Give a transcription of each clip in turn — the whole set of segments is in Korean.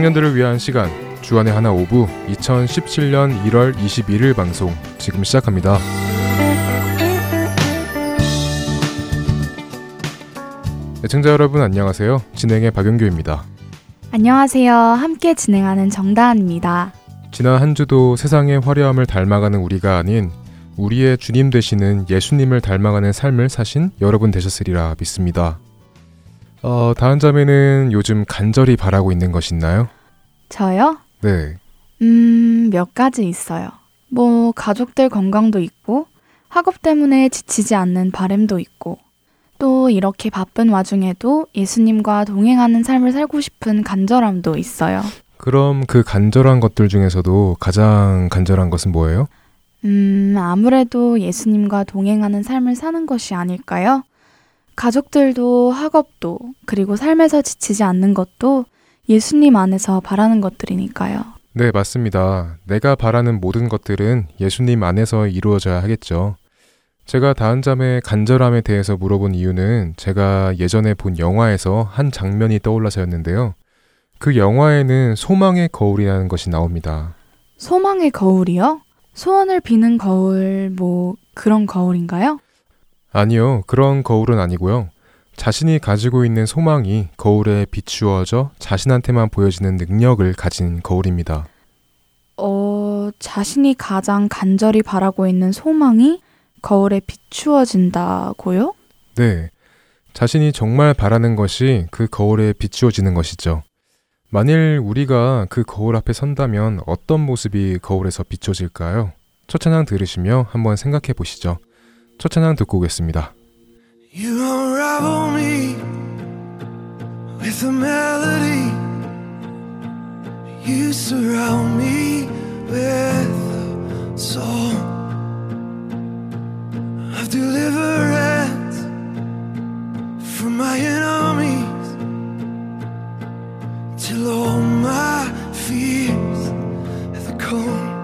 청년들을 위한 시간 주안의 하나 오부 2017년 1월 21일 방송 지금 시작합니다. 애청자 여러분 안녕하세요. 진행의 박영규입니다. 안녕하세요. 함께 진행하는 정다은입니다. 지난 한 주도 세상의 화려함을 닮아가는 우리가 아닌 우리의 주님 되시는 예수님을 닮아가는 삶을 사신 여러분 되셨으리라 믿습니다. 어, 다음 자매는 요즘 간절히 바라고 있는 것 있나요? 저요? 네. 음, 몇 가지 있어요. 뭐, 가족들 건강도 있고, 학업 때문에 지치지 않는 바램도 있고, 또 이렇게 바쁜 와중에도 예수님과 동행하는 삶을 살고 싶은 간절함도 있어요. 그럼 그 간절한 것들 중에서도 가장 간절한 것은 뭐예요? 음, 아무래도 예수님과 동행하는 삶을 사는 것이 아닐까요? 가족들도 학업도 그리고 삶에서 지치지 않는 것도 예수님 안에서 바라는 것들이니까요. 네, 맞습니다. 내가 바라는 모든 것들은 예수님 안에서 이루어져야 하겠죠. 제가 다은 잠의 간절함에 대해서 물어본 이유는 제가 예전에 본 영화에서 한 장면이 떠올라서였는데요. 그 영화에는 소망의 거울이라는 것이 나옵니다. 소망의 거울이요? 소원을 비는 거울, 뭐, 그런 거울인가요? 아니요, 그런 거울은 아니고요. 자신이 가지고 있는 소망이 거울에 비추어져 자신한테만 보여지는 능력을 가진 거울입니다. 어, 자신이 가장 간절히 바라고 있는 소망이 거울에 비추어진다고요? 네. 자신이 정말 바라는 것이 그 거울에 비추어지는 것이죠. 만일 우리가 그 거울 앞에 선다면 어떤 모습이 거울에서 비춰질까요? 첫 찬양 들으시며 한번 생각해 보시죠. 첫 찬양 듣고 오겠습니다. You unravel me with a melody. You surround me with a song. deliverance from my enemies till all my fears have gone.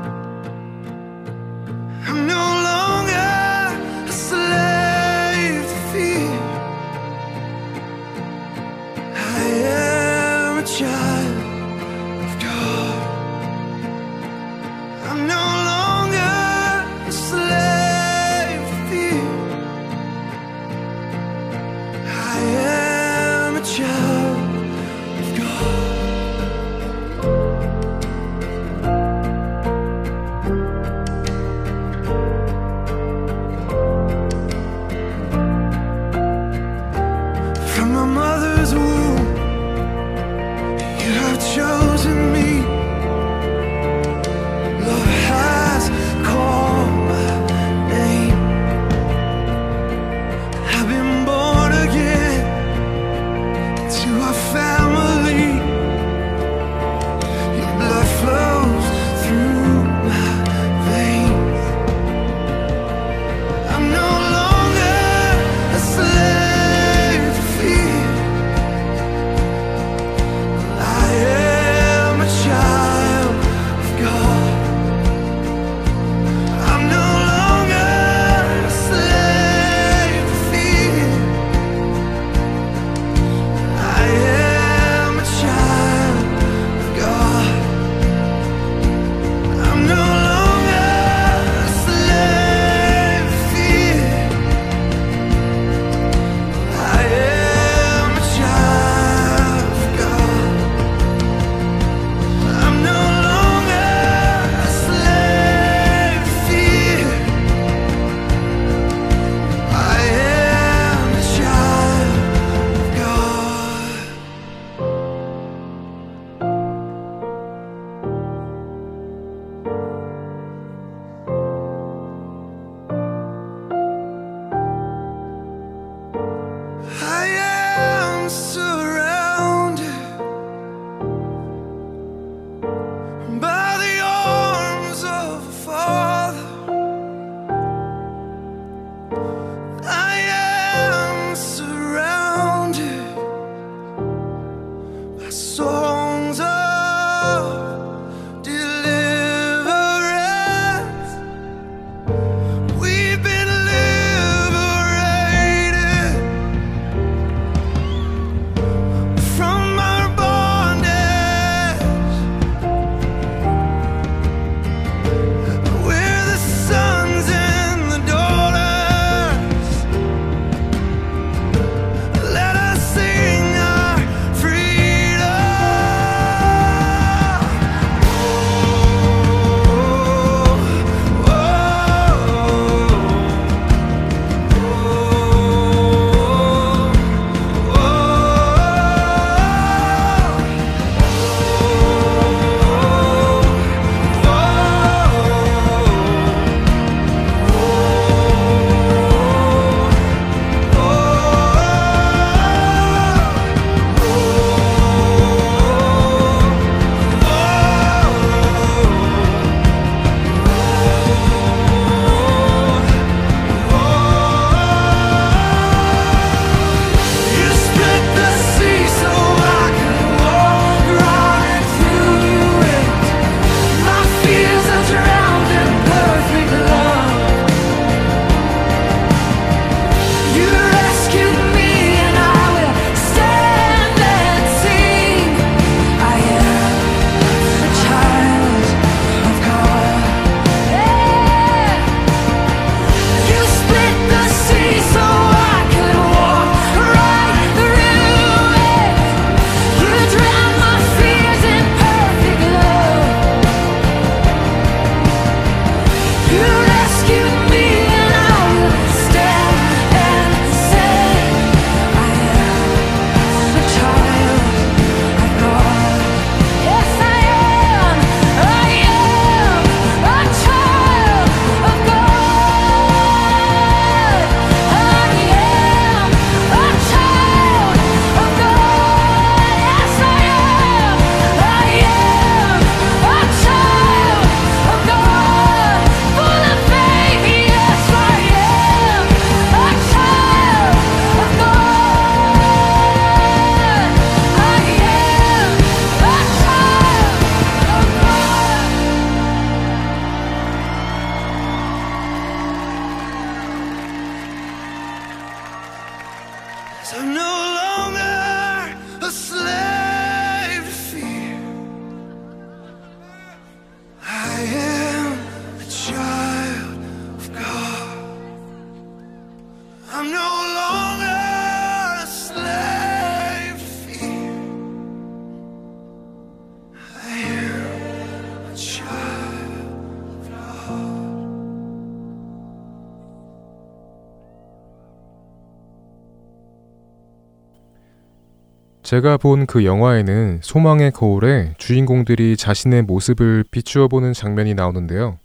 제가 본 그 영화에는 소망의 거울에 주인공들이 자신의 모습을 비추어 보는 장면이 나오는데요.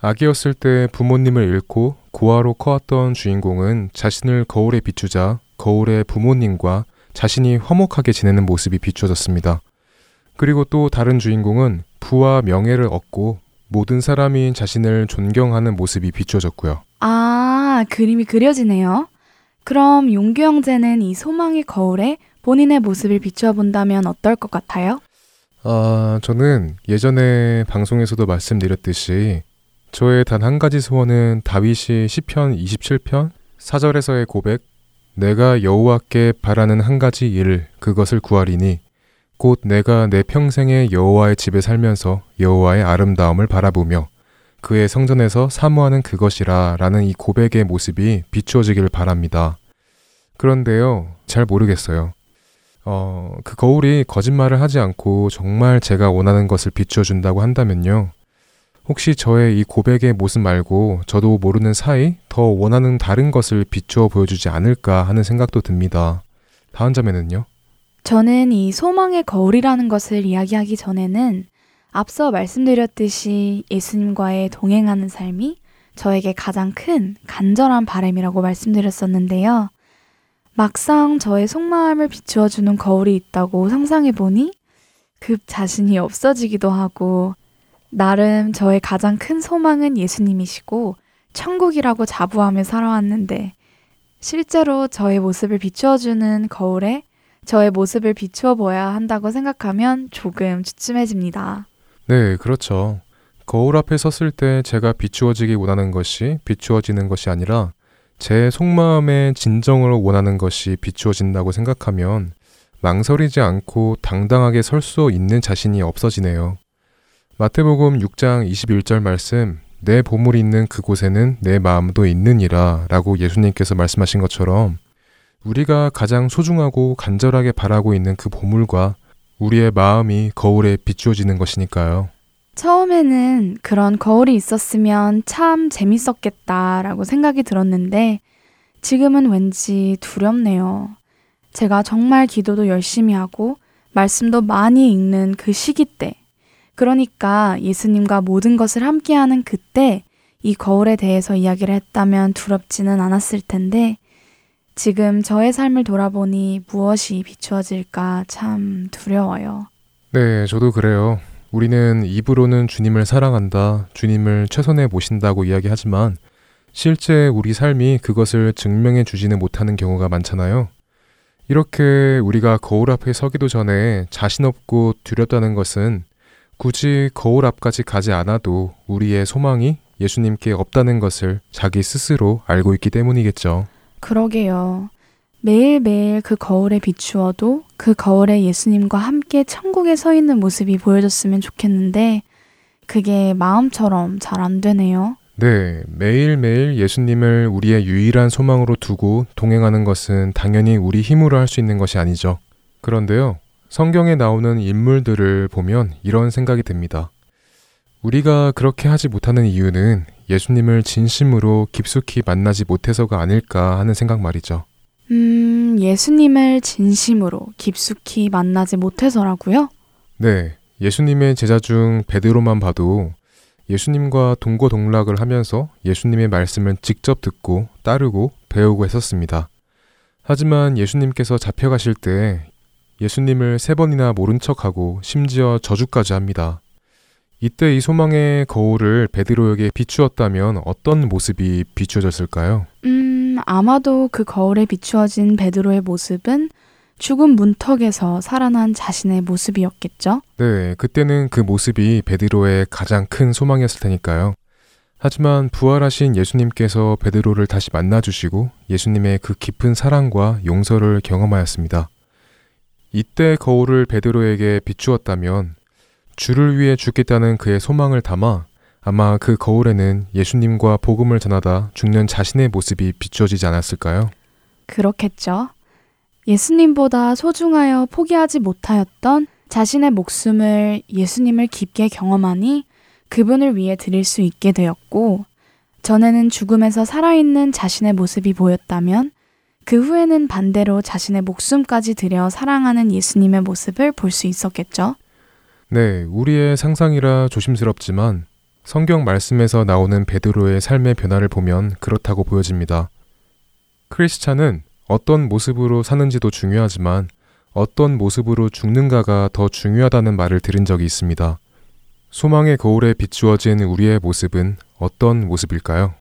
아기였을 때 부모님을 잃고 고아로 커왔던 주인공은 자신을 거울에 비추자 거울의 부모님과 자신이 화목하게 지내는 모습이 비추어졌습니다. 그리고 또 다른 주인공은 부와 명예를 얻고 모든 사람이 자신을 존경하는 모습이 비추어졌고요. 아, 그림이 그려지네요. 그럼 용규 형제는 이 소망의 거울에 본인의 모습을 비추어 본다면 어떨 것 같아요? 아, 저는 예전에 방송에서도 말씀드렸듯이 저의 단 한 가지 소원은 다윗이 시편 27편 4절에서의 고백 내가 여호와께 바라는 한 가지 일 그것을 구하리니 곧 내가 내 평생에 여호와의 집에 살면서 여호와의 아름다움을 바라보며 그의 성전에서 사모하는 그것이라 라는 이 고백의 모습이 비추어지길 바랍니다. 그런데요, 잘 모르겠어요. 어, 그 거울이 거짓말을 하지 않고 정말 제가 원하는 것을 비추어준다고 한다면요. 혹시 저의 이 고백의 모습 말고 저도 모르는 사이 더 원하는 다른 것을 비추어 보여주지 않을까 하는 생각도 듭니다. 다음 점에는요? 저는 이 소망의 거울이라는 것을 이야기하기 전에는 앞서 말씀드렸듯이 예수님과의 동행하는 삶이 저에게 가장 큰 간절한 바램이라고 말씀드렸었는데요. 막상 저의 속마음을 비추어주는 거울이 있다고 상상해보니 급 자신이 없어지기도 하고 나름 저의 가장 큰 소망은 예수님이시고 천국이라고 자부하며 살아왔는데 실제로 저의 모습을 비추어주는 거울에 저의 모습을 비추어 보아야 한다고 생각하면 조금 주춤해집니다. 네, 그렇죠. 거울 앞에 섰을 때 제가 비추어지기 원하는 것이 비추어지는 것이 아니라 제 속마음의 진정을 원하는 것이 비추어진다고 생각하면 망설이지 않고 당당하게 설 수 있는 자신이 없어지네요. 마태복음 6장 21절 말씀, 내 보물이 있는 그곳에는 내 마음도 있느니라 라고 예수님께서 말씀하신 것처럼 우리가 가장 소중하고 간절하게 바라고 있는 그 보물과 우리의 마음이 거울에 비추어지는 것이니까요. 처음에는 그런 거울이 있었으면 참 재밌었겠다라고 생각이 들었는데 지금은 왠지 두렵네요. 제가 정말 기도도 열심히 하고 말씀도 많이 읽는 그 시기 때, 그러니까 예수님과 모든 것을 함께하는 그때 이 거울에 대해서 이야기를 했다면 두렵지는 않았을 텐데 지금 저의 삶을 돌아보니 무엇이 비추어질까 참 두려워요. 네, 저도 그래요. 우리는 입으로는 주님을 사랑한다, 주님을 최선에 모신다고 이야기하지만 실제 우리 삶이 그것을 증명해 주지는 못하는 경우가 많잖아요. 이렇게 우리가 거울 앞에 서기도 전에 자신 없고 두렵다는 것은 굳이 거울 앞까지 가지 않아도 우리의 소망이 예수님께 없다는 것을 자기 스스로 알고 있기 때문이겠죠. 그러게요. 매일매일 그 거울에 비추어도 그 거울에 예수님과 함께 천국에 서 있는 모습이 보여졌으면 좋겠는데 그게 마음처럼 잘 안 되네요. 네, 매일매일 예수님을 우리의 유일한 소망으로 두고 동행하는 것은 당연히 우리 힘으로 할 수 있는 것이 아니죠. 그런데요, 성경에 나오는 인물들을 보면 이런 생각이 듭니다. 우리가 그렇게 하지 못하는 이유는 예수님을 진심으로 깊숙이 만나지 못해서가 아닐까 하는 생각 말이죠. 음, 예수님을 진심으로 깊숙이 만나지 못해서라고요? 네, 예수님의 제자 중 베드로만 봐도 예수님과 동고동락을 하면서 예수님의 말씀을 직접 듣고 따르고 배우고 했었습니다. 하지만 예수님께서 잡혀가실 때 예수님을 세 번이나 모른 척하고 심지어 저주까지 합니다. 이때 이 소망의 거울을 베드로에게 비추었다면 어떤 모습이 비추어졌을까요? 음, 아마도 그 거울에 비추어진 베드로의 모습은 죽은 문턱에서 살아난 자신의 모습이었겠죠? 네, 그때는 그 모습이 베드로의 가장 큰 소망이었을 테니까요. 하지만 부활하신 예수님께서 베드로를 다시 만나주시고 예수님의 그 깊은 사랑과 용서를 경험하였습니다. 이때 거울을 베드로에게 비추었다면 주를 위해 죽겠다는 그의 소망을 담아 아마 그 거울에는 예수님과 복음을 전하다 죽는 자신의 모습이 비추어지지 않았을까요? 그렇겠죠. 예수님보다 소중하여 포기하지 못하였던 자신의 목숨을 예수님을 깊게 경험하니 그분을 위해 드릴 수 있게 되었고, 전에는 죽음에서 살아있는 자신의 모습이 보였다면, 그 후에는 반대로 자신의 목숨까지 들여 사랑하는 예수님의 모습을 볼 수 있었겠죠. 네, 우리의 상상이라 조심스럽지만 성경 말씀에서 나오는 베드로의 삶의 변화를 보면 그렇다고 보여집니다. 크리스찬은 어떤 모습으로 사는지도 중요하지만 어떤 모습으로 죽는가가 더 중요하다는 말을 들은 적이 있습니다. 소망의 거울에 비추어진 우리의 모습은 어떤 모습일까요?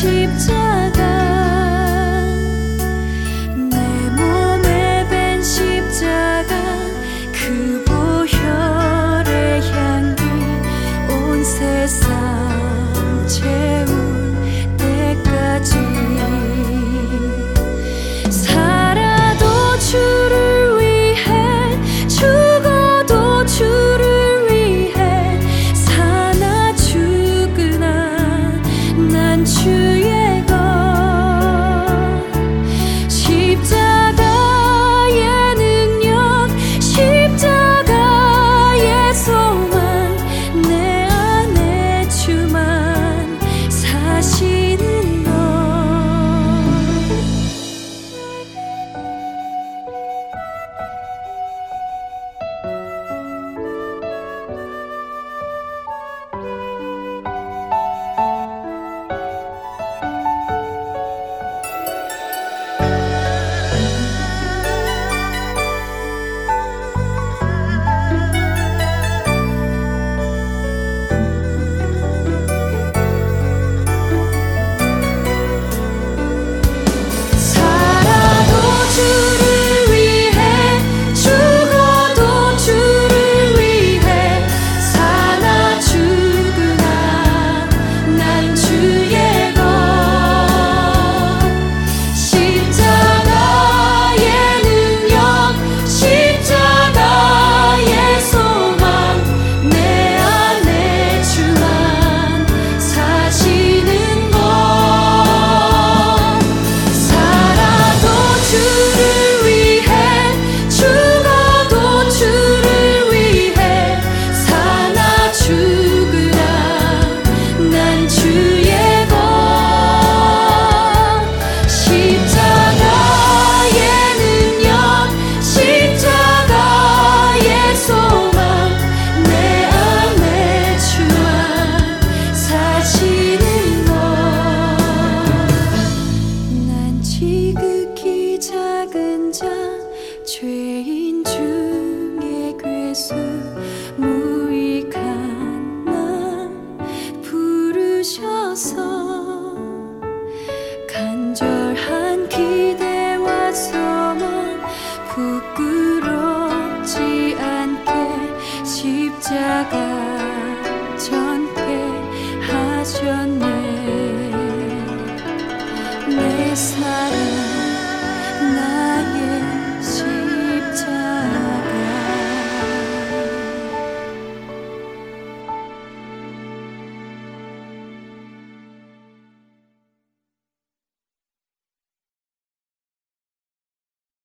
cheap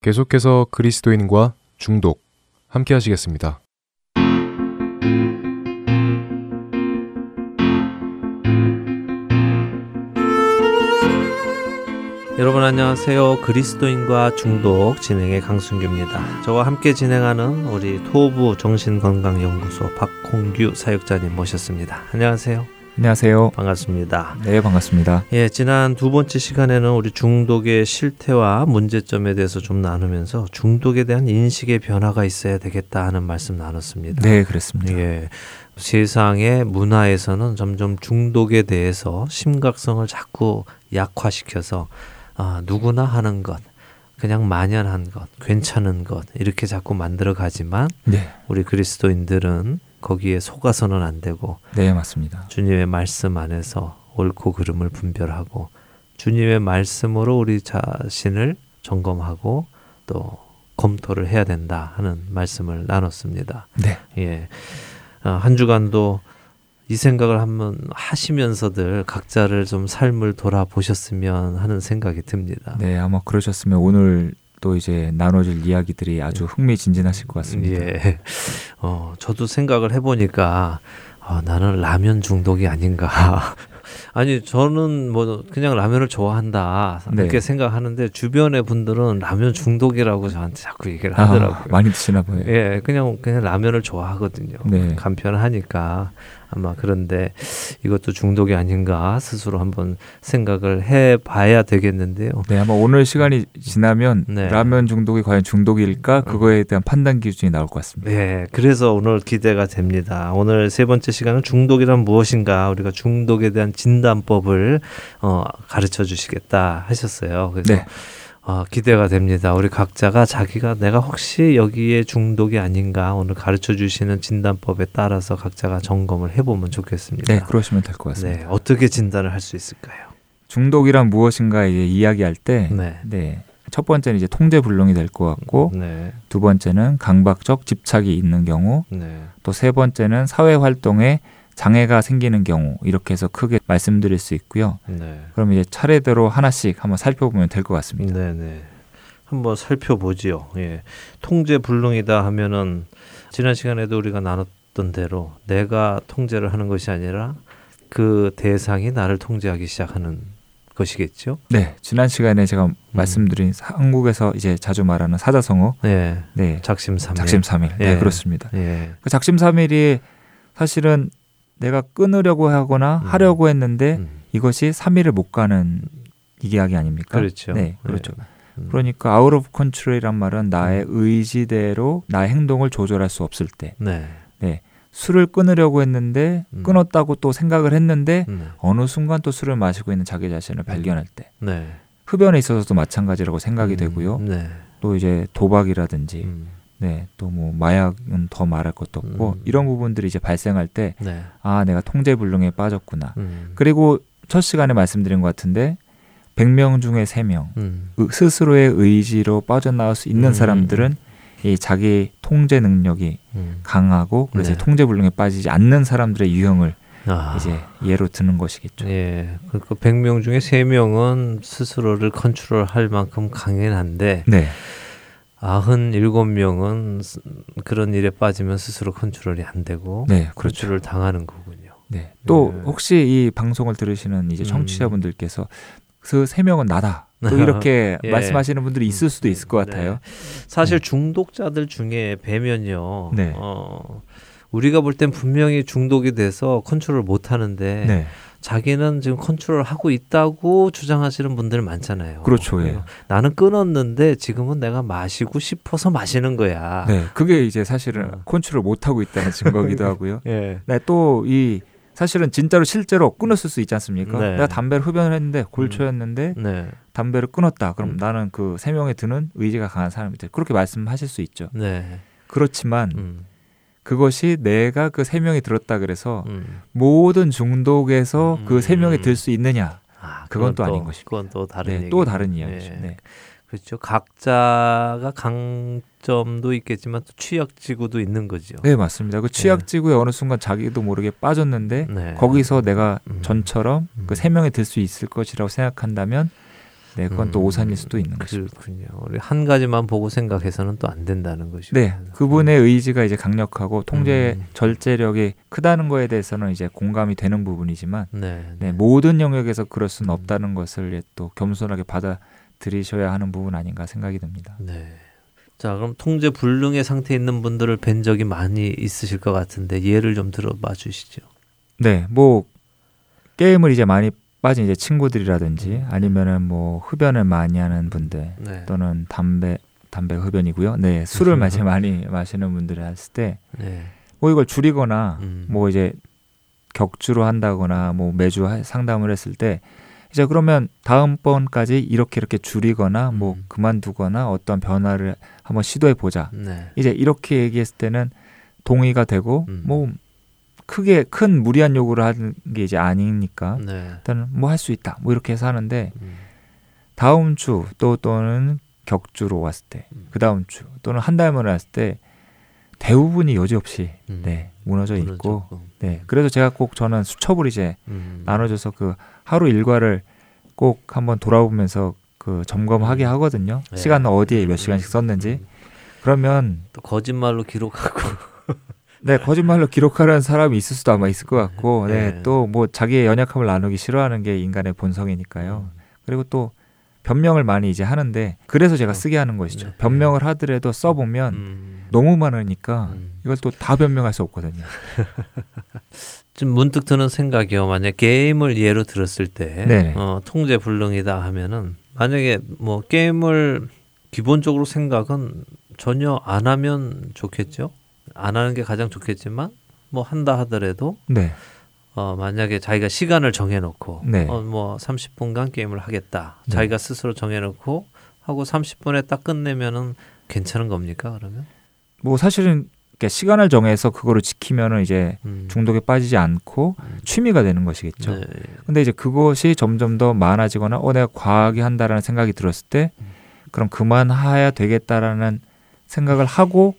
계속해서 그리스도인과 중독 함께 하시겠습니다. 여러분 안녕하세요. 그리스도인과 중독 진행의 강순규입니다. 저와 함께 진행하는 우리 토부 정신건강연구소 박홍규 사역자님 모셨습니다. 안녕하세요. 안녕하세요. 반갑습니다. 네, 반갑습니다. 예, 지난 두 번째 시간에는 우리 중독의 실태와 문제점에 대해서 좀 나누면서 중독에 대한 인식의 변화가 있어야 되겠다 하는 말씀 나눴습니다. 네, 그렇습니다. 예. 세상의 문화에서는 점점 중독에 대해서 심각성을 자꾸 약화시켜서 아, 누구나 하는 것, 그냥 만연한 것, 괜찮은 것 이렇게 자꾸 만들어 가지만 네. 우리 그리스도인들은 거기에 속아서는 안 되고 네, 맞습니다. 주님의 말씀 안에서 옳고 그름을 분별하고 주님의 말씀으로 우리 자신을 점검하고 또 검토를 해야 된다 하는 말씀을 나눴습니다. 네. 예. 어, 한 주간도 이 생각을 한번 하시면서들 각자를 좀 삶을 돌아보셨으면 하는 생각이 듭니다. 네, 아마 그러셨으면 오늘 또 이제 나눠질 이야기들이 아주 흥미진진하실 것 같습니다. 예. 어, 저도 생각을 해보니까 어, 나는 라면 중독이 아닌가. 아니 저는 뭐 그냥 라면을 좋아한다 이렇게 네. 생각하는데 주변의 분들은 라면 중독이라고 저한테 자꾸 얘기를 아, 하더라고요. 많이 드시나 봐요. 예, 그냥 그냥 라면을 좋아하거든요. 네. 간편하니까 아마 그런데 이것도 중독이 아닌가 스스로 한번 생각을 해봐야 되겠는데요. 네, 아마 오늘 시간이 지나면 네. 라면 중독이 과연 중독일까 그거에 대한 판단 기준이 나올 것 같습니다. 예, 그래서 오늘 기대가 됩니다. 오늘 세 번째 시간은 중독이란 무엇인가 우리가 중독에 대한 진단법을 어, 가르쳐 주시겠다 하셨어요. 그래서 네. 어, 기대가 됩니다. 우리 각자가 자기가 내가 혹시 여기에 중독이 아닌가 오늘 가르쳐 주시는 진단법에 따라서 각자가 점검을 해보면 좋겠습니다. 네, 그러시면 될 것 같습니다. 네, 어떻게 진단을 할 수 있을까요? 중독이란 무엇인가 이제 이야기할 때, 네. 네. 첫 번째는 이제 통제 불능이 될 것 같고, 네, 두 번째는 강박적 집착이 있는 경우, 네, 또세 번째는 사회 활동에 장애가 생기는 경우 이렇게 해서 크게 말씀드릴 수 있고요. 네, 그럼 이제 차례대로 하나씩 한번 살펴보면 될 것 같습니다. 네, 네. 한번 살펴보지요. 예, 통제 불능이다 하면은 지난 시간에도 우리가 나눴던 대로 내가 통제를 하는 것이 아니라 그 대상이 나를 통제하기 시작하는 것이겠죠. 네, 지난 시간에 제가 말씀드린 한국에서 이제 자주 말하는 사자성어, 네, 네, 작심삼일. 작심삼일, 네, 예. 그렇습니다. 예, 그 작심삼일이 사실은 내가 끊으려고 하거나 음. 하려고 했는데 음, 이것이 삼일을 못 가는 이야기 아닙니까? 그렇죠. 네, 그렇죠. 음. 그러니까 out of control이란 말은 나의 의지대로 나의 행동을 조절할 수 없을 때 네, 술을 끊으려고 했는데 음. 끊었다고 또 생각을 했는데 네, 어느 순간 또 술을 마시고 있는 자기 자신을 발견할 때 네, 흡연에 있어서도 마찬가지라고 생각이 음, 되고요. 네, 또 이제 도박이라든지 음, 네, 또 뭐 마약은 더 말할 것도 없고 음. 이런 부분들이 이제 발생할 때 네, 아, 내가 통제 불능에 빠졌구나. 음, 그리고 첫 시간에 말씀드린 것 같은데 100명 중에 3명 음, 스스로의 의지로 빠져나올 수 있는 음. 사람들은 이 자기 통제 능력이 음. 강하고 그래서 네. 통제 불능에 빠지지 않는 사람들의 유형을 아. 이제 예로 드는 것이겠죠. 예, 그러니까 100명 중에 3명은 스스로를 컨트롤할 만큼 강인한데 네. 97명은 그런 일에 빠지면 스스로 컨트롤이 안 되고 네, 그렇죠. 컨트롤을 당하는 거군요. 네. 또 네. 혹시 이 방송을 들으시는 이제 음. 청취자분들께서 그 세 명은 나다. 또 이렇게 예. 말씀하시는 분들이 있을 수도 있을 것 같아요. 네. 사실 중독자들 중에 보면요. 네. 어, 우리가 볼 땐 분명히 중독이 돼서 컨트롤 못 하는데 네. 자기는 지금 컨트롤 하고 있다고 주장하시는 분들 많잖아요. 그렇죠, 예. 나는 끊었는데 지금은 내가 마시고 싶어서 마시는 거야. 네. 그게 이제 사실은 어. 컨트롤 못 하고 있다는 증거기도 하고요. 예. 네, 또이 사실은 진짜로 실제로 끊었을 수 있지 않습니까? 네. 내가 담배를 흡연을 했는데 골초였는데 네. 담배를 끊었다. 그럼 음. 나는 그 세 명에 드는 의지가 강한 사람이다. 그렇게 말씀하실 수 있죠. 네. 그렇지만 음. 그것이 내가 그 세 명이 들었다 그래서 음. 모든 중독에서 그 세 명이 음. 들수 있느냐? 아, 그건 또 아닌 것이죠. 그건 또 다른 네. 또 다른 이야기죠. 네. 그렇죠. 각자가 강점도 있겠지만 또 취약지구도 있는 거죠. 네, 맞습니다. 그 취약지구에 어느 순간 자기도 모르게 빠졌는데 네. 거기서 내가 음. 전처럼 음. 그세 명이 들 수 있을 것이라고 생각한다면 네, 그건 또 음, 오산일 수도 있는 거죠. 그렇군요. 우리 한 가지만 보고 생각해서는 또 안 된다는 것이고. 네, 그분의 의지가 이제 강력하고 통제 음. 절제력이 크다는 거에 대해서는 이제 공감이 되는 부분이지만 네. 네, 모든 영역에서 그럴 수는 없다는 것을 또 겸손하게 받아들이셔야 하는 부분 아닌가 생각이 듭니다. 네. 자, 그럼 통제 불능의 상태에 있는 분들을 뵌 적이 많이 있으실 것 같은데 예를 좀 들어봐 주시죠. 네, 뭐 게임을 이제 많이 빠진 이제 친구들이라든지 아니면은 뭐 흡연을 많이 하는 분들 네. 또는 담배 담배 흡연이고요. 네, 술을 마시 많이 마시는 분들이 했을 때 네. 뭐 이걸 줄이거나 음. 뭐 이제 격주로 한다거나 뭐 매주 하- 상담을 했을 때 이제 그러면 다음번까지 이렇게 이렇게 줄이거나 뭐 음. 그만두거나 어떤 변화를 한번 시도해 보자. 네. 이제 이렇게 얘기했을 때는 동의가 되고 음. 뭐 크게 큰 무리한 요구를 하는 게 이제 아니니까 네. 일단은 뭐 할 수 있다. 뭐 이렇게 해서 하는데 음. 다음 주 또 또는 격주로 왔을 때, 음. 그 다음 주 또는 한 달 만에 왔을 때 대부분이 여지없이 음. 네 무너져 있고 무너졌고. 네 그래서 제가 꼭 저는 수첩을 이제 음. 나눠줘서 그 하루 일과를 꼭 한번 돌아보면서 그 점검하게 음. 하거든요. 네. 시간은 어디에 몇 시간씩 썼는지 음. 그러면 또 거짓말로 기록하고 네 거짓말로 기록하는 사람이 있을 수도 아마 있을 것 같고 네. 네 또뭐 자기의 연약함을 나누기 싫어하는 게 인간의 본성이니까요. 음. 그리고 또 변명을 많이 이제 하는데 그래서 제가 쓰게 하는 것이죠. 네. 변명을 하더라도 써보면 음. 너무 많으니까 음. 이걸 또 다 변명할 수 없거든요. 좀 문득 드는 생각이요. 만약 게임을 예로 들었을 때 네네. 어, 통제 불능이다 하면은 만약에 뭐 게임을 기본적으로 생각은 전혀 안 하면 좋겠죠. 안 하는 게 가장 좋겠지만 뭐 한다 하더라도 네, 어, 만약에 자기가 시간을 정해놓고 네. 어, 뭐 30분간 게임을 하겠다. 네. 자기가 스스로 정해놓고 하고 30분에 딱 끝내면은 괜찮은 겁니까 그러면? 뭐 사실은 시간을 정해서 그거를 지키면은 이제 음. 중독에 빠지지 않고 음. 취미가 되는 것이겠죠. 네. 근데 이제 그것이 점점 더 많아지거나 어 내가 과하게 한다라는 생각이 들었을 때 음. 그럼 그만해야 되겠다라는 생각을 하고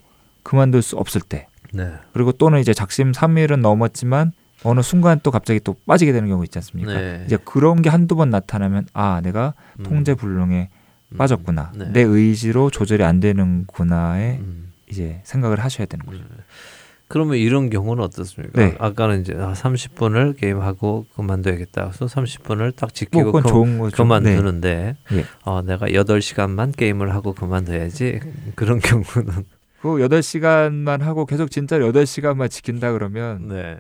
그만둘 수 없을 때 네. 그리고 또는 이제 작심 삼일은 넘었지만 어느 순간 또 갑자기 또 빠지게 되는 경우 있지 않습니까? 네. 이제 그런 게 한두 번 나타나면 아 내가 음. 통제 불능에 음. 빠졌구나 네. 내 의지로 조절이 안 되는구나에 음. 이제 생각을 하셔야 되는 거죠. 그러면 이런 경우는 어떻습니까? 네. 아까는 이제 아, 30분을 게임하고 그만둬야겠다. 그래서 30분을 딱뭐 지키고 그건 그, 좋은 거죠. 네. 그만두는데 예. 어, 내가 8시간만 게임을 하고 그만둬야지. 그런 경우는 그 8시간만 하고 계속 진짜 8시간만 지킨다 그러면 네.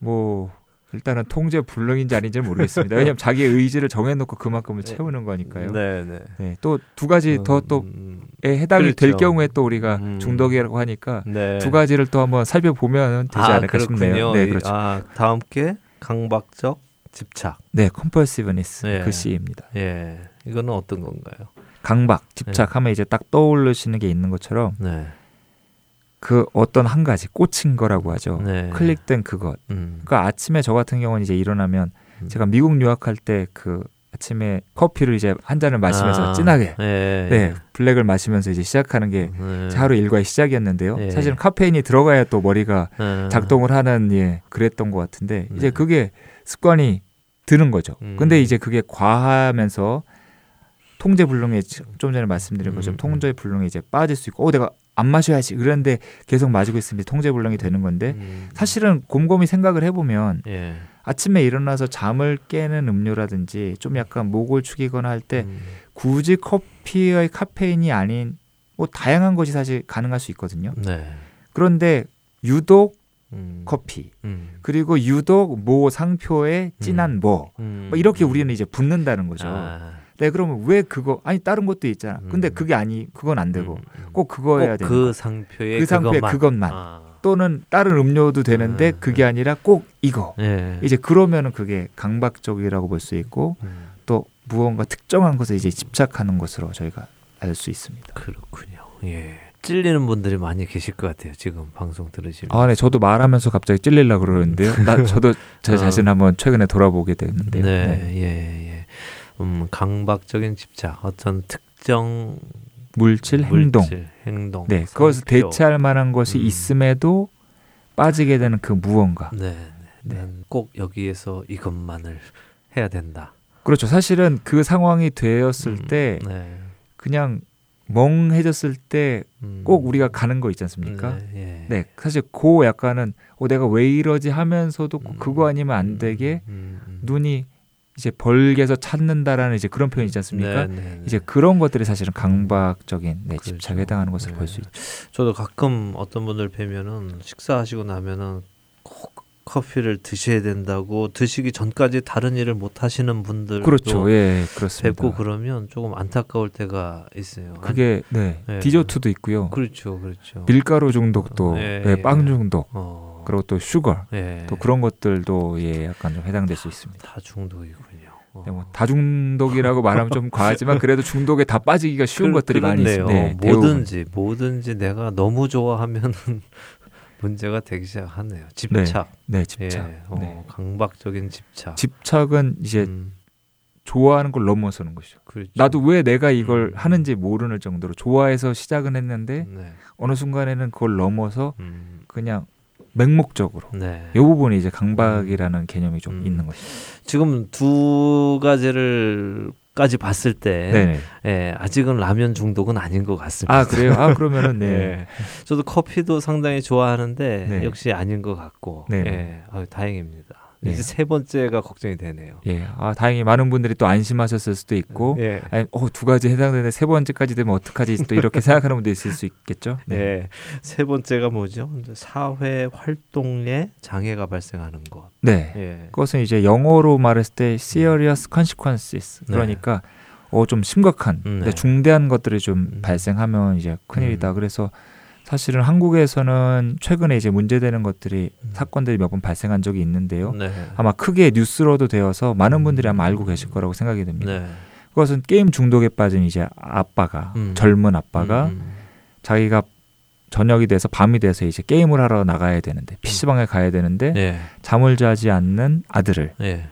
뭐 일단은 통제 불능인지 아닌지는 모르겠습니다. 왜냐하면 자기의 의지를 정해놓고 그만큼을 네. 채우는 거니까요. 네, 네. 네, 또두 가지 더 또에 음, 해당이 될 그렇죠. 경우에 또 우리가 음. 중독이라고 하니까 네. 두 가지를 또 한번 살펴보면 되지 아, 않을까 그렇군요. 싶네요. 네, 이- 그렇죠. 아, 다음 게 강박적 집착. 네, 컴펄시브니스 예. 그 C입니다. 예. 이거는 어떤 건가요? 강박, 집착하면 이제 딱 떠오르시는 게 있는 것처럼 네. 그 어떤 한 가지 꽂힌 거라고 하죠. 네. 클릭된 그것. 음. 그러니까 아침에 저 같은 경우는 이제 일어나면 음. 제가 미국 유학할 때그 아침에 커피를 이제 한 잔을 마시면서 아, 진하게 예. 네 블랙을 마시면서 이제 시작하는 게 네. 제 하루 일과의 시작이었는데요. 예. 사실은 카페인이 들어가야 또 머리가 네. 작동을 하는 예 그랬던 것 같은데 네. 이제 그게 습관이 드는 거죠. 음. 근데 이제 그게 과하면서 통제 불능에 좀 전에 말씀드린 음, 것처럼 음. 통제 불능에 이제 빠질 수 있고 어 내가 안 마셔야지 그런데 계속 마시고 있으면 통제 불능이 되는 건데 음. 사실은 곰곰이 생각을 해보면 예. 아침에 일어나서 잠을 깨는 음료라든지 좀 약간 목을 축이거나 할때 음. 굳이 커피의 카페인이 아닌 뭐 다양한 것이 사실 가능할 수 있거든요. 네. 그런데 유독 음. 커피 음. 그리고 유독 모 상표의 진한 뭐, 음. 뭐 이렇게 우리는 이제 붙는다는 거죠. 아. 네, 그러면 왜 그거 아니 다른 것도 있잖아. 근데 음. 그게 아니 그건 안 되고 음. 꼭 그거 해야 꼭그 거. 상표의 그 상표의 그것만. 그것만. 아. 또는 다른 음료도 되는데 음. 그게 아니라 꼭 이거. 예. 이제 그러면은 그게 강박적이라고 볼 수 있고 음. 또 무언가 특정한 것에 이제 집착하는 것으로 저희가 알 수 있습니다. 그렇군요. 예. 찔리는 분들이 많이 계실 것 같아요. 지금 방송 들으시면. 아, 네, 저도 말하면서 갑자기 찔리려 그러는데요. 나 저도 제 어. 자신 한번 최근에 돌아보게 됐는데요. 네, 네. 예, 예. 음, 강박적인 집착, 어떤 특정 물질, 행동. 물질, 행동. 네, 그것을. 대체할 만한 것이 음. 있음에도 빠지게 되는 그 무언가. 네, 네. 네. 난꼭 여기에서 이것만을 해야 된다. 그렇죠. 사실은 그 상황이 되었을 음, 때 네. 그냥 멍해졌을 때꼭 음. 우리가 가는 거 있지 않습니까? 네, 예. 네, 사실 그 약간은 어, 내가 왜 이러지 하면서도 꼭 음, 그거 아니면 안 음, 되게 음, 음. 눈이 이제 벌게서 찾는다라는 이제 그런 표현 있지 않습니까? 네, 네, 네. 이제 그런 것들이 사실은 강박적인 네, 그렇죠. 집착에 해당하는 것을 네. 볼수 있죠. 저도 가끔 어떤 분들 뵈면은 식사하시고 나면은 꼭 커피를 드셔야 된다고 드시기 전까지 다른 일을 못 하시는 분들 그렇죠. 예, 그렇습니다. 뵙고 그러면 조금 안타까울 때가 있어요. 그게 네, 네. 디저트도 있고요. 그렇죠, 그렇죠. 밀가루 중독도, 예, 예, 예. 빵 중독, 어, 그리고 또 슈거, 예. 또 그런 것들도 예, 약간 좀 해당될 수 있습니다. 다 중독이군요. 어. 네, 뭐 다중독이라고 말하면 좀 과하지만 그래도 중독에 다 빠지기가 쉬운 그- 것들이 많이. 있습니다. 네. 뭐든지 뭐든지 내가 너무 좋아하면은 문제가 되기 시작하네요. 집착. 네, 집착. 예, 어, 네. 강박적인 집착. 집착은 이제 음, 좋아하는 걸 넘어서는 것이죠. 그렇죠. 나도 왜 내가 이걸 음. 하는지 모르는 정도로 좋아해서 시작은 했는데 네. 어느 순간에는 그걸 넘어서 음, 그냥 맹목적으로 네. 이 부분이 이제 강박이라는 개념이 좀 음. 있는 것이죠. 지금 두 가지를 까지 봤을 때 네. 예, 아직은 라면 중독은 아닌 것 같습니다. 아 그래요? 아 그러면은 네. 예. 저도 커피도 상당히 좋아하는데 네. 역시 아닌 것 같고 네. 예, 아유, 다행입니다. 네. 이제 세 번째가 걱정이 되네요. 예. 아 다행히 많은 분들이 또 안심하셨을 수도 있고 예. 아니, 어, 두 가지 해당되는데 세 번째까지 되면 어떡하지 또 이렇게 생각하는 분도 있을 수 있겠죠. 네. 예. 세 번째가 뭐죠? 사회 활동에 장애가 발생하는 것. 네. 예. 그것은 이제 영어로 말했을 때 serious consequences. 네. 그러니까 어좀 심각한, 음, 네, 네. 중대한 것들이 좀 음. 발생하면 이제 큰일이다. 음. 그래서 사실은 한국에서는 최근에 이제 문제되는 것들이 음. 사건들이 몇 번 발생한 적이 있는데요. 네. 아마 크게 뉴스로도 되어서 많은 분들이 아마 알고 계실 거라고 생각이 됩니다. 네. 그것은 게임 중독에 빠진 이제 아빠가 음. 젊은 아빠가 음, 자기가 저녁이 돼서 밤이 돼서 이제 게임을 하러 나가야 되는데 PC방에 가야 되는데 음. 예. 잠을 자지 않는 아들을 예.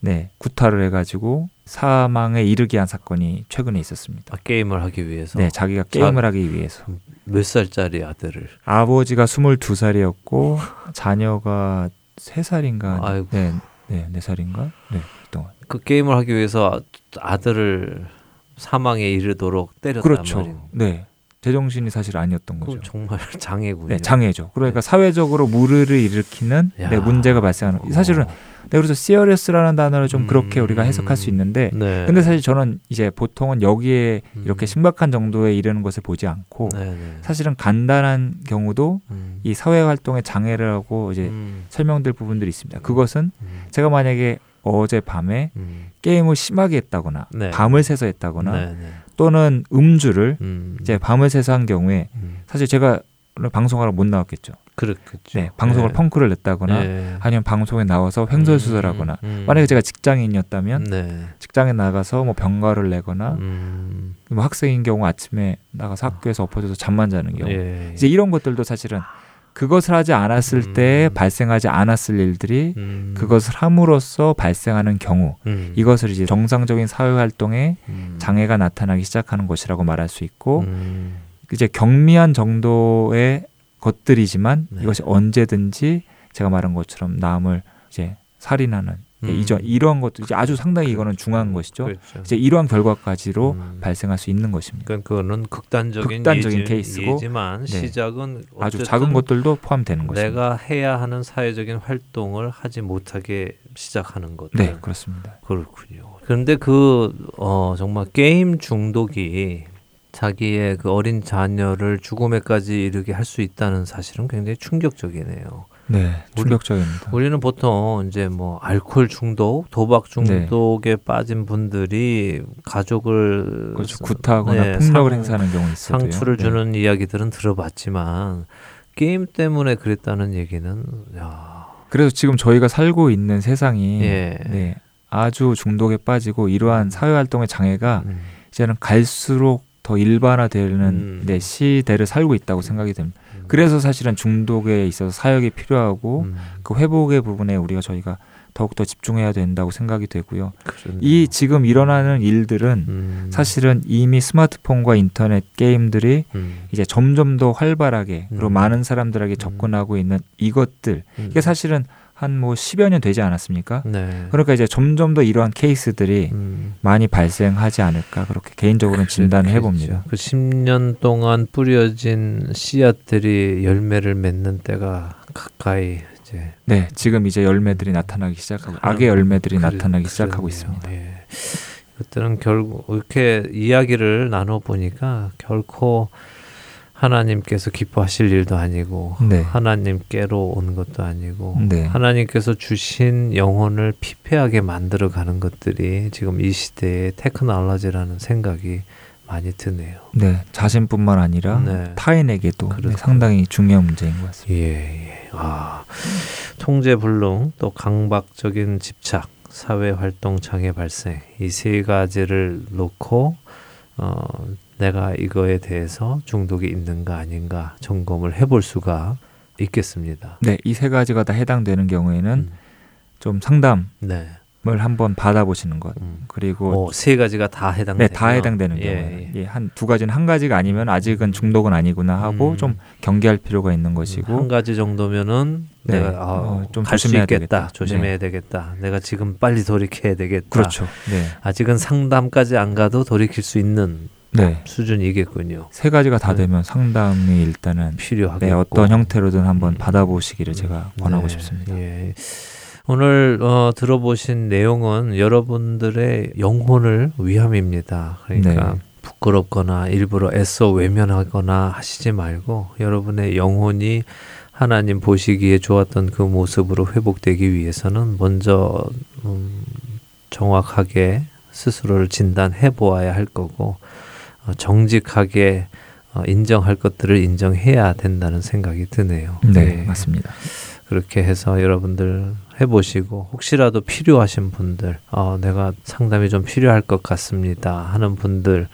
네, 구타를 해가지고 사망에 이르게 한 사건이 최근에 있었습니다. 아, 게임을 하기 위해서 네, 자기가 게임을 하기 위해서 몇 살짜리 아들을 아버지가 22살이었고 자녀가 3살인가 아이고. 네, 네, 4살인가? 네, 그동안. 그 게임을 하기 위해서 아들을 사망에 이르도록 때렸단 그렇죠. 말이에요. 네. 제정신이 사실 아니었던 그 거죠. 정말 장애군요. 네, 장애죠. 그러니까 사회적으로 무르를 일으키는 야. 네, 문제가 발생하는 사실은 네, 그래서 serious라는 단어를 좀 그렇게 음. 우리가 해석할 수 있는데 네. 근데 사실 저는 이제 보통은 여기에 음. 이렇게 심각한 정도에 이르는 것을 보지 않고 네, 네. 사실은 간단한 경우도 음. 이 사회 활동의 장애라고 이제 음. 설명될 부분들이 있습니다. 그것은 음. 제가 만약에 어제 밤에 음. 게임을 심하게 했다거나 네. 밤을 새서 했다거나 네, 네. 또는 음주를 음. 이제 밤을 새서 한 경우에 음. 사실 제가 방송하러 못 나왔겠죠. 그렇겠죠. 네, 방송을 네. 펑크를 냈다거나 네. 아니면 방송에 나와서 횡설수설하거나 음, 음. 만약에 제가 직장인이었다면 네. 직장에 나가서 뭐 병가를 내거나 음. 뭐 학생인 경우 아침에 나가서 학교에서 엎어져서 잠만 자는 경우 예. 이제 이런 것들도 사실은 그것을 하지 않았을 때 음. 발생하지 않았을 일들이 음. 그것을 함으로써 발생하는 경우 음. 이것을 이제 정상적인 사회 활동에 음. 장애가 나타나기 시작하는 것이라고 말할 수 있고 음. 이제 경미한 정도의 것들이지만 네. 이것이 언제든지 제가 말한 것처럼 남을 이제 살인하는 음. 이전 이러한 것도 이제 아주 상당히 이거는 중요한 것이죠. 그렇죠. 이제 이러한 결과까지로 음. 발생할 수 있는 것입니다. 그러니까 그거는 극단적인, 극단적인 예지, 케이스고, 예지만 네. 시작은 아주 작은 것들도 포함되는 것입니다. 내가 해야 하는 사회적인 활동을 하지 못하게 시작하는 것. 네, 그렇습니다. 그렇군요. 그런데 그 어, 정말 게임 중독이 자기의 그 어린 자녀를 죽음에까지 이르게 할 수 있다는 사실은 굉장히 충격적이네요. 네, 충격적입니다. 우리 는 보통 이제 뭐 알코올 중독, 도박 중독에 빠진 분들이 가족을 네. 그렇죠. 구타하거나 네, 폭력을 상- 행사하는 경우 있어요. 상처를 주는 이야기들은 들어봤지만 게임 때문에 그랬다는 얘기는 야, 그래서 지금 저희가 살고 있는 세상이 예. 네, 아주 중독에 빠지고 이러한 사회 활동의 장애가 음, 이제는 갈수록 더 일반화되는 음. 네, 시대를 살고 있다고 생각이 됩니다. 음. 그래서 사실은 중독에 있어서 사역이 필요하고 음, 그 회복의 부분에 우리가 저희가 더욱 더 집중해야 된다고 생각이 되고요. 그렇네요. 이 지금 일어나는 일들은 음, 사실은 이미 스마트폰과 인터넷 게임들이 음, 이제 점점 더 활발하게 그리고 음. 많은 사람들에게 접근하고 있는 이것들 음, 이게 사실은 한 뭐 10여 년 되지 않았습니까? 네. 그러니까 이제 점점 더 이러한 케이스들이 음, 많이 발생하지 않을까 그렇게 개인적으로는 진단을 해 봅니다. 그 10년 동안 뿌려진 씨앗들이 열매를 맺는 때가 가까이 이제 네, 지금 이제 열매들이 나타나기 시작하고 악의 열매들이 그러- 나타나기 시작하고 그러네요. 있습니다. 예. 그때는 결국 이렇게 이야기를 나눠 보니까 결코 하나님께서 기뻐하실 일도 아니고 네. 하나님께로 온 것도 아니고 네. 하나님께서 주신 영혼을 피폐하게 만들어 가는 것들이 지금 이 시대의 테크놀로지라는 생각이 많이 드네요. 네, 자신뿐만 아니라 네. 타인에게도 네, 그렇죠. 상당히 중요한 문제인 것 같습니다. 예, 예. 아, 통제 불능, 또 강박적인 집착, 사회 활동 장애 발생 이 세 가지를 놓고 어, 내가 이거에 대해서 중독이 있는가 아닌가 점검을 해볼 수가 있겠습니다. 네, 이 세 가지가 다 해당되는 경우에는 음, 좀 상담을 네. 한번 받아보시는 것. 음. 그리고 어, 세 가지가 다 해당돼요. 네, 다 해당되는 예, 경우에 예. 예, 한두 가지는 한 가지가 아니면 아직은 중독은 아니구나 하고 음. 좀 경계할 필요가 있는 것이고 한 가지 정도면은 네. 내가 아, 어, 좀갈수 조심해야 있겠다, 되겠다. 조심해야 되겠다. 내가 지금 빨리 돌이켜야 되겠다. 그렇죠. 네, 아직은 상담까지 안 가도 돌이킬 수 있는 네. 수준이겠군요. 세 가지가 다 네. 되면 상담이 일단은 필요하겠고 네, 어떤 형태로든 한번 음. 받아보시기를 제가 권하고 네, 싶습니다. 예. 오늘 어, 들어보신 내용은 여러분들의 영혼을 위함입니다. 그러니까 네. 부끄럽거나 일부러 애써 외면하거나 하시지 말고 여러분의 영혼이 하나님 보시기에 좋았던 그 모습으로 회복되기 위해서는 먼저 음, 정확하게 스스로를 진단해 보아야 할 거고 어, 정직하게 어, 인정할 것들을 인정해야 된다는 생각이 드네요. 네, 예. 맞습니다. 그렇게 해서 여러분들 해보시고 혹시라도 필요하신 분들 어, 내가 상담이 좀 필요할 것 같습니다 하는 분들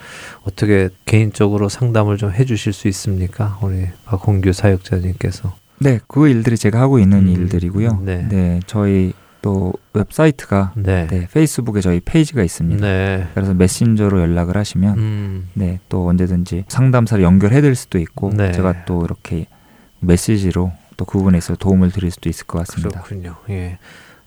어떻게 개인적으로 상담을 좀 해주실 수 있습니까 우리 박홍규 사역자님께서 네, 그 일들이 제가 하고 있는 음, 일들이고요. 네. 네. 저희 또 웹사이트가 네, 네, 페이스북에 저희 페이지가 있습니다. 네. 그래서 메신저로 연락을 하시면 음, 네, 또 언제든지 상담사를 연결해 드릴 수도 있고 네. 제가 또 이렇게 메시지로 또 그 부분에 있어 도움을 드릴 수도 있을 것 같습니다. 그렇군요 예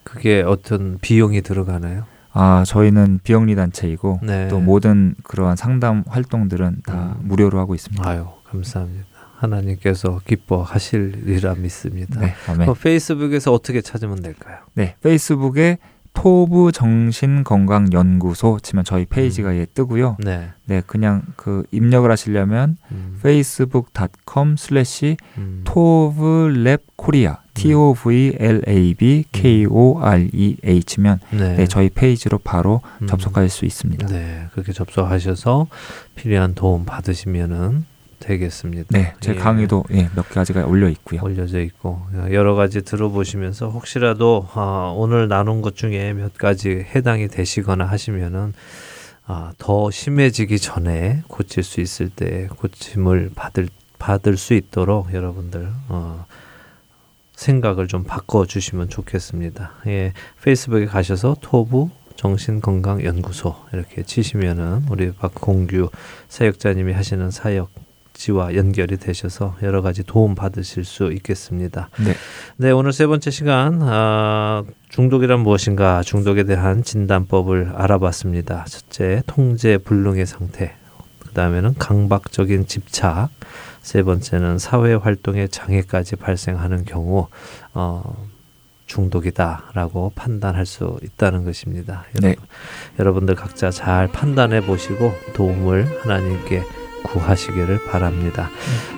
그게 어떤 비용이 들어가나요 아, 저희는 비영리 단체이고 네. 또 모든 그러한 상담 활동들은 다 음. 무료로 하고 있습니다. 아유 감사합니다 하나님께서 기뻐하시리라 믿습니다 네, 페이스북에서 어떻게 찾으면 될까요 네, 페이스북에 토브 정신 건강 연구소 치면 저희 페이지가 예 뜨고요. 네 네, 그냥 그 입력을 하시려면 음, facebook.com/slash 음. 토브랩 코리아 T O V L A B K O R E A 하면 네. 네, 저희 페이지로 바로 음. 접속할 수 있습니다. 네, 그렇게 접속하셔서 필요한 도움 받으시면은 되겠습니다. 네, 제 예, 강의도 예, 몇 가지가 올려 있고요. 올려져 있고 여러 가지 들어보시면서 혹시라도 아, 오늘 나눈 것 중에 몇 가지 해당이 되시거나 하시면은 아, 더 심해지기 전에 고칠 수 있을 때 고침을 받을 받을 수 있도록 여러분들 어, 생각을 좀 바꿔 주시면 좋겠습니다. 예, 페이스북에 가셔서 토부 정신건강연구소 이렇게 치시면은 우리 박공규 사역자님이 하시는 사역 지와 연결이 되셔서 여러 가지 도움 받으실 수 있겠습니다. 네. 네, 오늘 세 번째 시간 아, 중독이란 무엇인가 중독에 대한 진단법을 알아봤습니다. 첫째, 통제 불능의 상태. 그 다음에는 강박적인 집착. 세 번째는 사회 활동의 장애까지 발생하는 경우 어, 중독이다라고 판단할 수 있다는 것입니다. 네. 여러분, 여러분들 각자 잘 판단해 보시고 도움을 하나님께 구하시기를 바랍니다.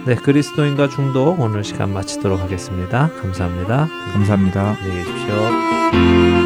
네, 그리스도인과 중독 오늘 시간 마치도록 하겠습니다. 감사합니다. 감사합니다. 안녕히 계십시오.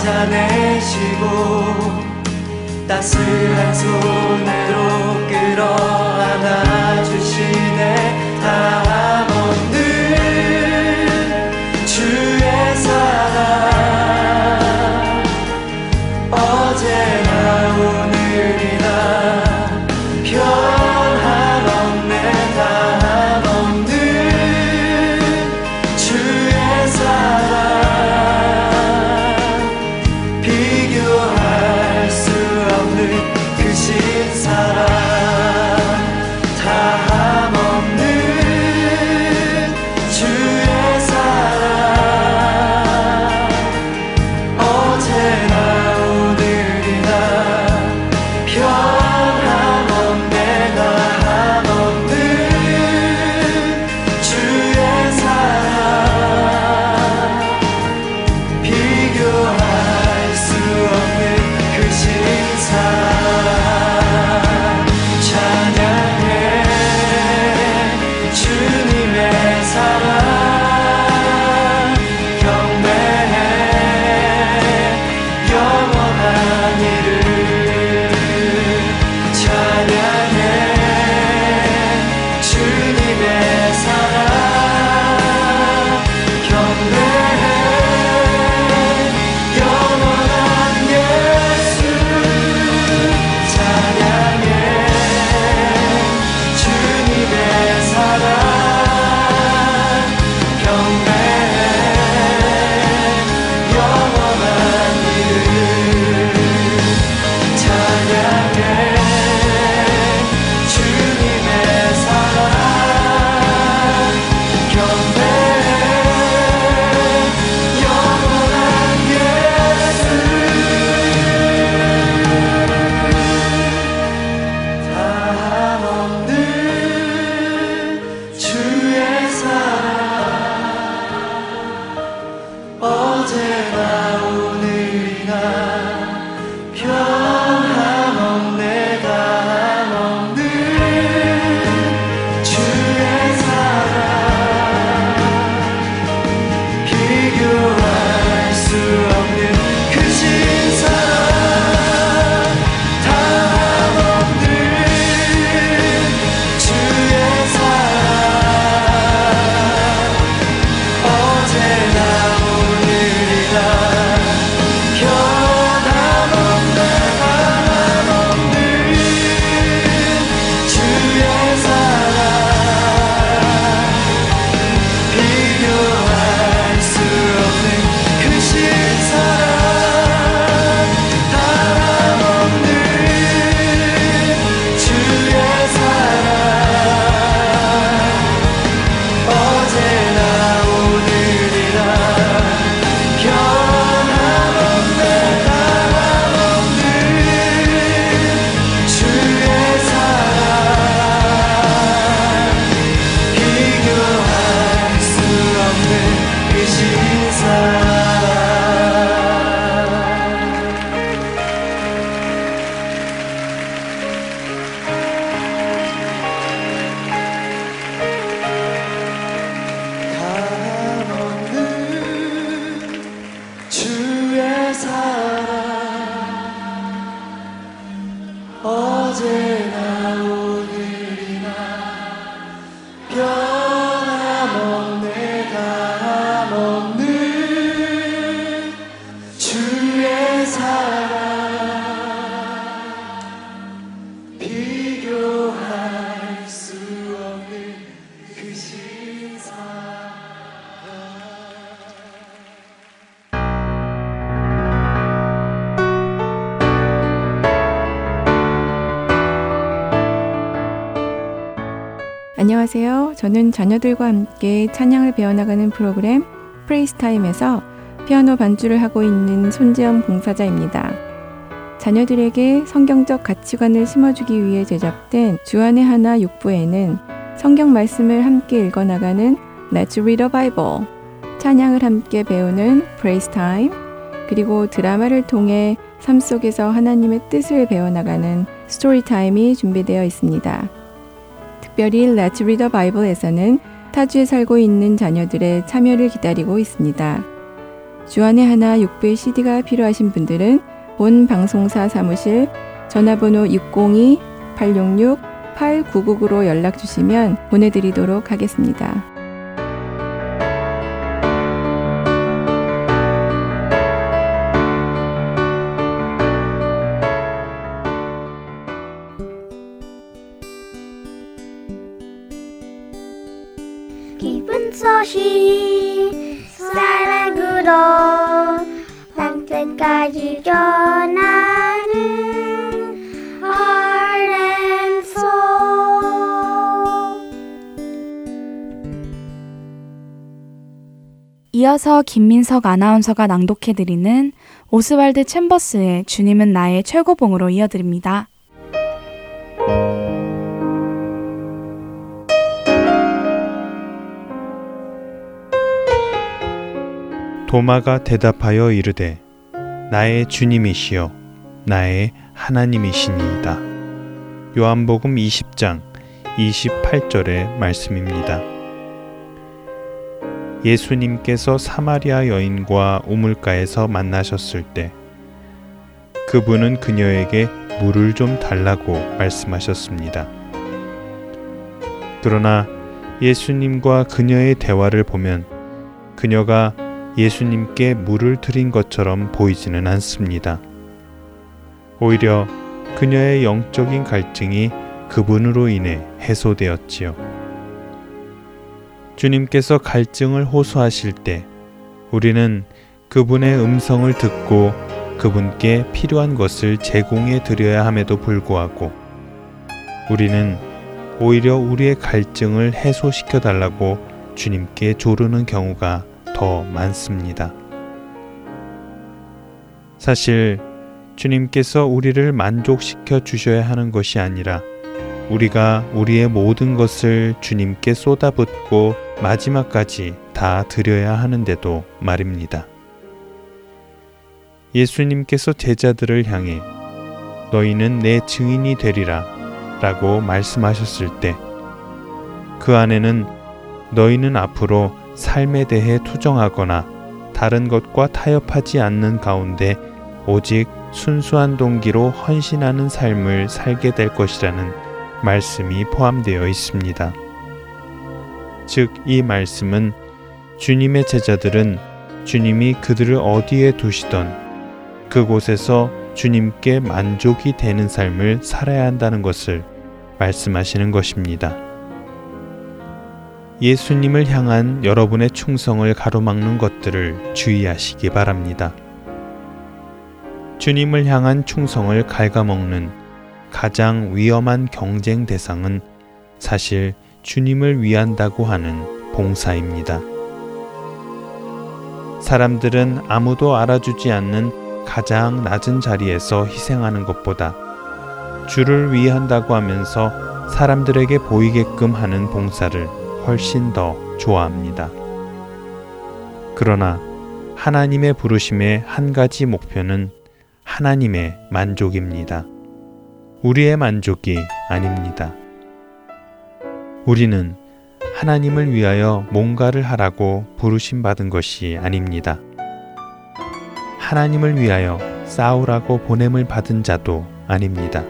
찾아내시고 따스한 손으로 끌어 안아주 자녀들과 함께 찬양을 배워나가는 프로그램 Praise Time에서 피아노 반주를 하고 있는 손재현 봉사자입니다. 자녀들에게 성경적 가치관을 심어주기 위해 제작된 주안의 하나 6부에는 성경 말씀을 함께 읽어나가는 Let's Read a Bible, 찬양을 함께 배우는 Time, 그리고 드라마를 통해 삶 속에서 하나님의 뜻을 배워나가는 Story Time이 준비되어 있습니다. 특별히 Let's Read the Bible에서는 타주에 살고 있는 자녀들의 참여를 기다리고 있습니다. 주안의 하나 6부의 CD가 필요하신 분들은 본 방송사 사무실 전화번호 602-866-8999로 연락 주시면 보내드리도록 하겠습니다. 이어서 김민석 아나운서가 낭독해드리는 오스왈드 챔버스의 주님은 나의 최고봉으로 이어드립니다. 도마가 대답하여 이르되 나의 주님이시여 나의 하나님이시니이다. 요한복음 20장 28절의 말씀입니다. 예수님께서 사마리아 여인과 우물가에서 만나셨을 때 그분은 그녀에게 물을 좀 달라고 말씀하셨습니다. 그러나 예수님과 그녀의 대화를 보면 그녀가 예수님께 물을 드린 것처럼 보이지는 않습니다. 오히려 그녀의 영적인 갈증이 그분으로 인해 해소되었지요. 주님께서 갈증을 호소하실 때 우리는 그분의 음성을 듣고 그분께 필요한 것을 제공해 드려야 함에도 불구하고 우리는 오히려 우리의 갈증을 해소시켜 달라고 주님께 조르는 경우가 더 많습니다. 사실 주님께서 우리를 만족시켜 주셔야 하는 것이 아니라 우리가 우리의 모든 것을 주님께 쏟아붓고 마지막까지 다 드려야 하는데도 말입니다. 예수님께서 제자들을 향해 너희는 내 증인이 되리라 라고 말씀하셨을 때 그 안에는 너희는 앞으로 삶에 대해 투정하거나 다른 것과 타협하지 않는 가운데 오직 순수한 동기로 헌신하는 삶을 살게 될 것이라는 말씀이 포함되어 있습니다. 즉, 이 말씀은 주님의 제자들은 주님이 그들을 어디에 두시던 그곳에서 주님께 만족이 되는 삶을 살아야 한다는 것을 말씀하시는 것입니다. 예수님을 향한 여러분의 충성을 가로막는 것들을 주의하시기 바랍니다. 주님을 향한 충성을 갉아먹는 가장 위험한 경쟁 대상은 사실 주님을 위한다고 하는 봉사입니다. 사람들은 아무도 알아주지 않는 가장 낮은 자리에서 희생하는 것보다 주를 위한다고 하면서 사람들에게 보이게끔 하는 봉사를 훨씬 더 좋아합니다. 그러나 하나님의 부르심의 한 가지 목표는 하나님의 만족입니다. 우리의 만족이 아닙니다. 우리는 하나님을 위하여 뭔가를 하라고 부르심 받은 것이 아닙니다. 하나님을 위하여 싸우라고 보냄을 받은 자도 아닙니다.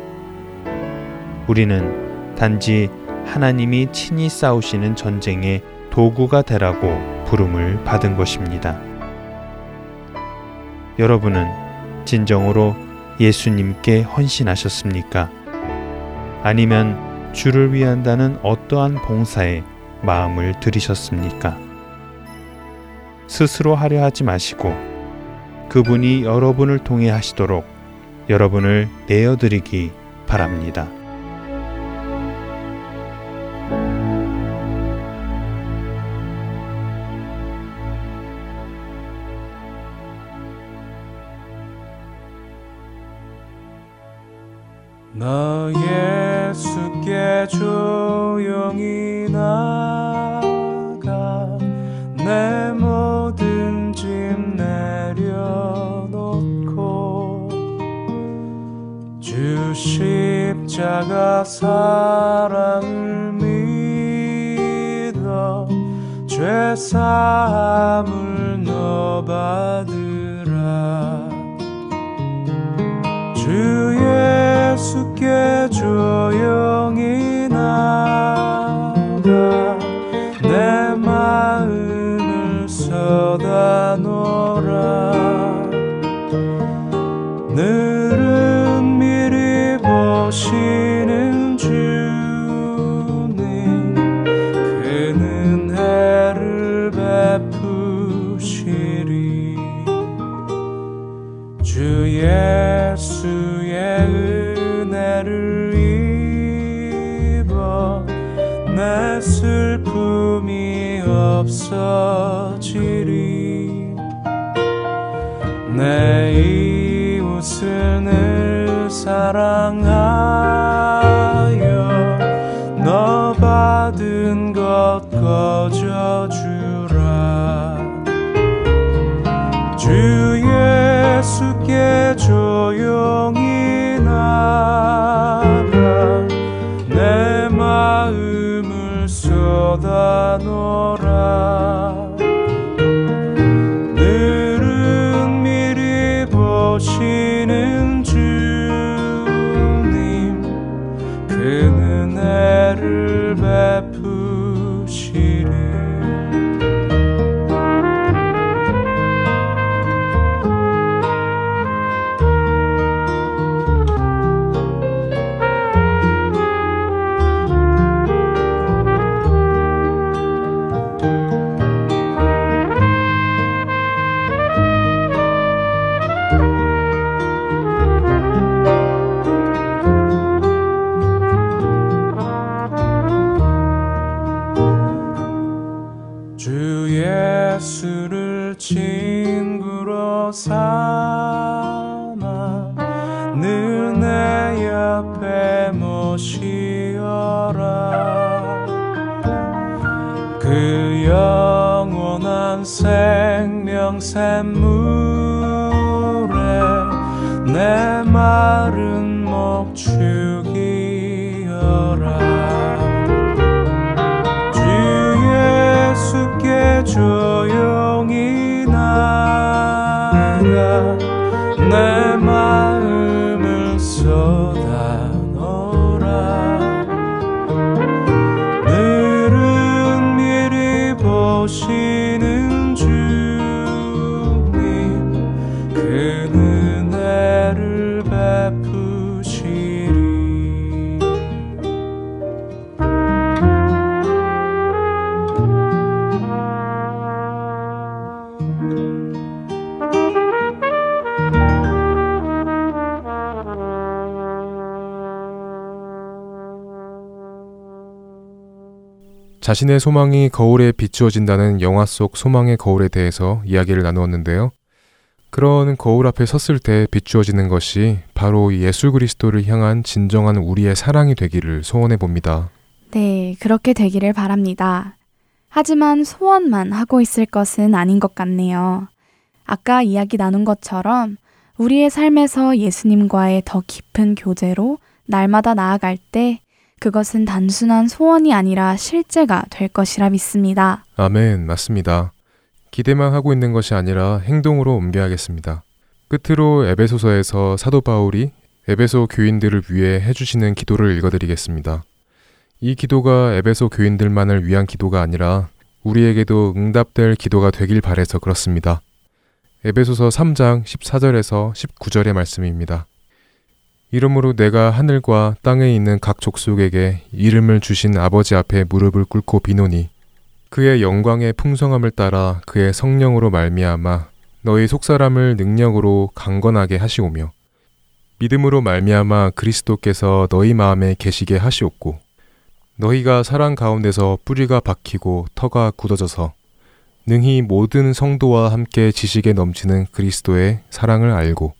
우리는 단지 하나님이 친히 싸우시는 전쟁의 도구가 되라고 부름을 받은 것입니다. 여러분은 진정으로 예수님께 헌신하셨습니까? 아니면 주를 위한다는 어떠한 봉사에 마음을 들이셨습니까? 스스로 하려 하지 마시고 그분이 여러분을 통해 하시도록 여러분을 내어드리기 바랍니다. 나 예수께 조용히 나가 내 모든 짐 내려놓고 주 십자가 사랑을 믿어 죄 사함을 너 받으 주 예수께 조용히 나가 내 마음을 쏟아 놓으라. 늘은 미리 보시 영원한 생명 샘물에 내 마른 목 죽이어라. 주 예수께 조용히 나가 내 자신의 소망이 거울에 비추어진다는 영화 속 소망의 거울에 대해서 이야기를 나누었는데요. 그런 거울 앞에 섰을 때 비추어지는 것이 바로 예수 그리스도를 향한 진정한 우리의 사랑이 되기를 소원해 봅니다. 네, 그렇게 되기를 바랍니다. 하지만 소원만 하고 있을 것은 아닌 것 같네요. 아까 이야기 나눈 것처럼 우리의 삶에서 예수님과의 더 깊은 교제로 날마다 나아갈 때 그것은 단순한 소원이 아니라 실제가 될 것이라 믿습니다. 아멘, 맞습니다. 기대만 하고 있는 것이 아니라 행동으로 옮겨야겠습니다. 끝으로 에베소서에서 사도 바울이 에베소 교인들을 위해 해주시는 기도를 읽어드리겠습니다. 이 기도가 에베소 교인들만을 위한 기도가 아니라 우리에게도 응답될 기도가 되길 바래서 그렇습니다. 에베소서 3장 14절에서 19절의 말씀입니다. 이러므로 내가 하늘과 땅에 있는 각 족속에게 이름을 주신 아버지 앞에 무릎을 꿇고 비노니 그의 영광의 풍성함을 따라 그의 성령으로 말미암아 너희 속사람을 능력으로 강건하게 하시오며 믿음으로 말미암아 그리스도께서 너희 마음에 계시게 하시옵고 너희가 사랑 가운데서 뿌리가 박히고 터가 굳어져서 능히 모든 성도와 함께 지식에 넘치는 그리스도의 사랑을 알고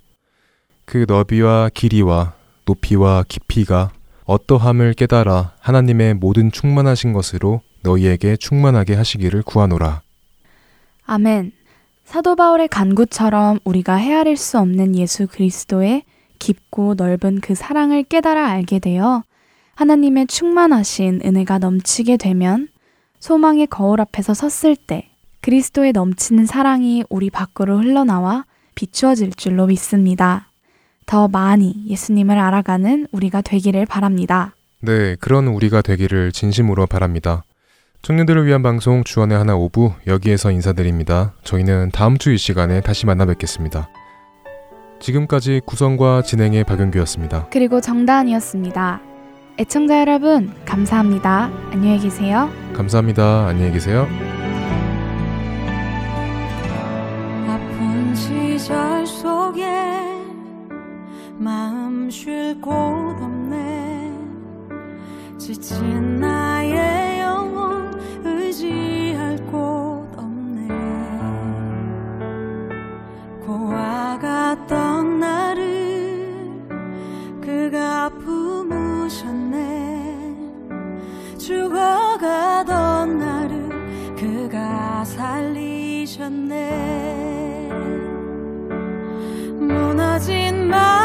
그 너비와 길이와 높이와 깊이가 어떠함을 깨달아 하나님의 모든 충만하신 것으로 너희에게 충만하게 하시기를 구하노라. 아멘. 사도 바울의 간구처럼 우리가 헤아릴 수 없는 예수 그리스도의 깊고 넓은 그 사랑을 깨달아 알게 되어 하나님의 충만하신 은혜가 넘치게 되면 소망의 거울 앞에서 섰을 때 그리스도의 넘치는 사랑이 우리 밖으로 흘러나와 비추어질 줄로 믿습니다. 더 많이 예수님을 알아가는 우리가 되기를 바랍니다. 네, 그런 우리가 되기를 진심으로 바랍니다. 청년들을 위한 방송 주원의 하나 오부 여기에서 인사드립니다. 저희는 다음 주 이 시간에 다시 만나 뵙겠습니다. 지금까지 구성과 진행의 박영규였습니다. 그리고 정다은이었습니다. 애청자 여러분, 감사합니다. 안녕히 계세요. 감사합니다. 안녕히 계세요. 아픈 시절 속에 마음 쉴 곳 없네. 지친 나의 영혼 의지할 곳 없네. 고아갔던 나를 그가 품으셨네. 죽어가던 나를 그가 살리셨네. 무너진 마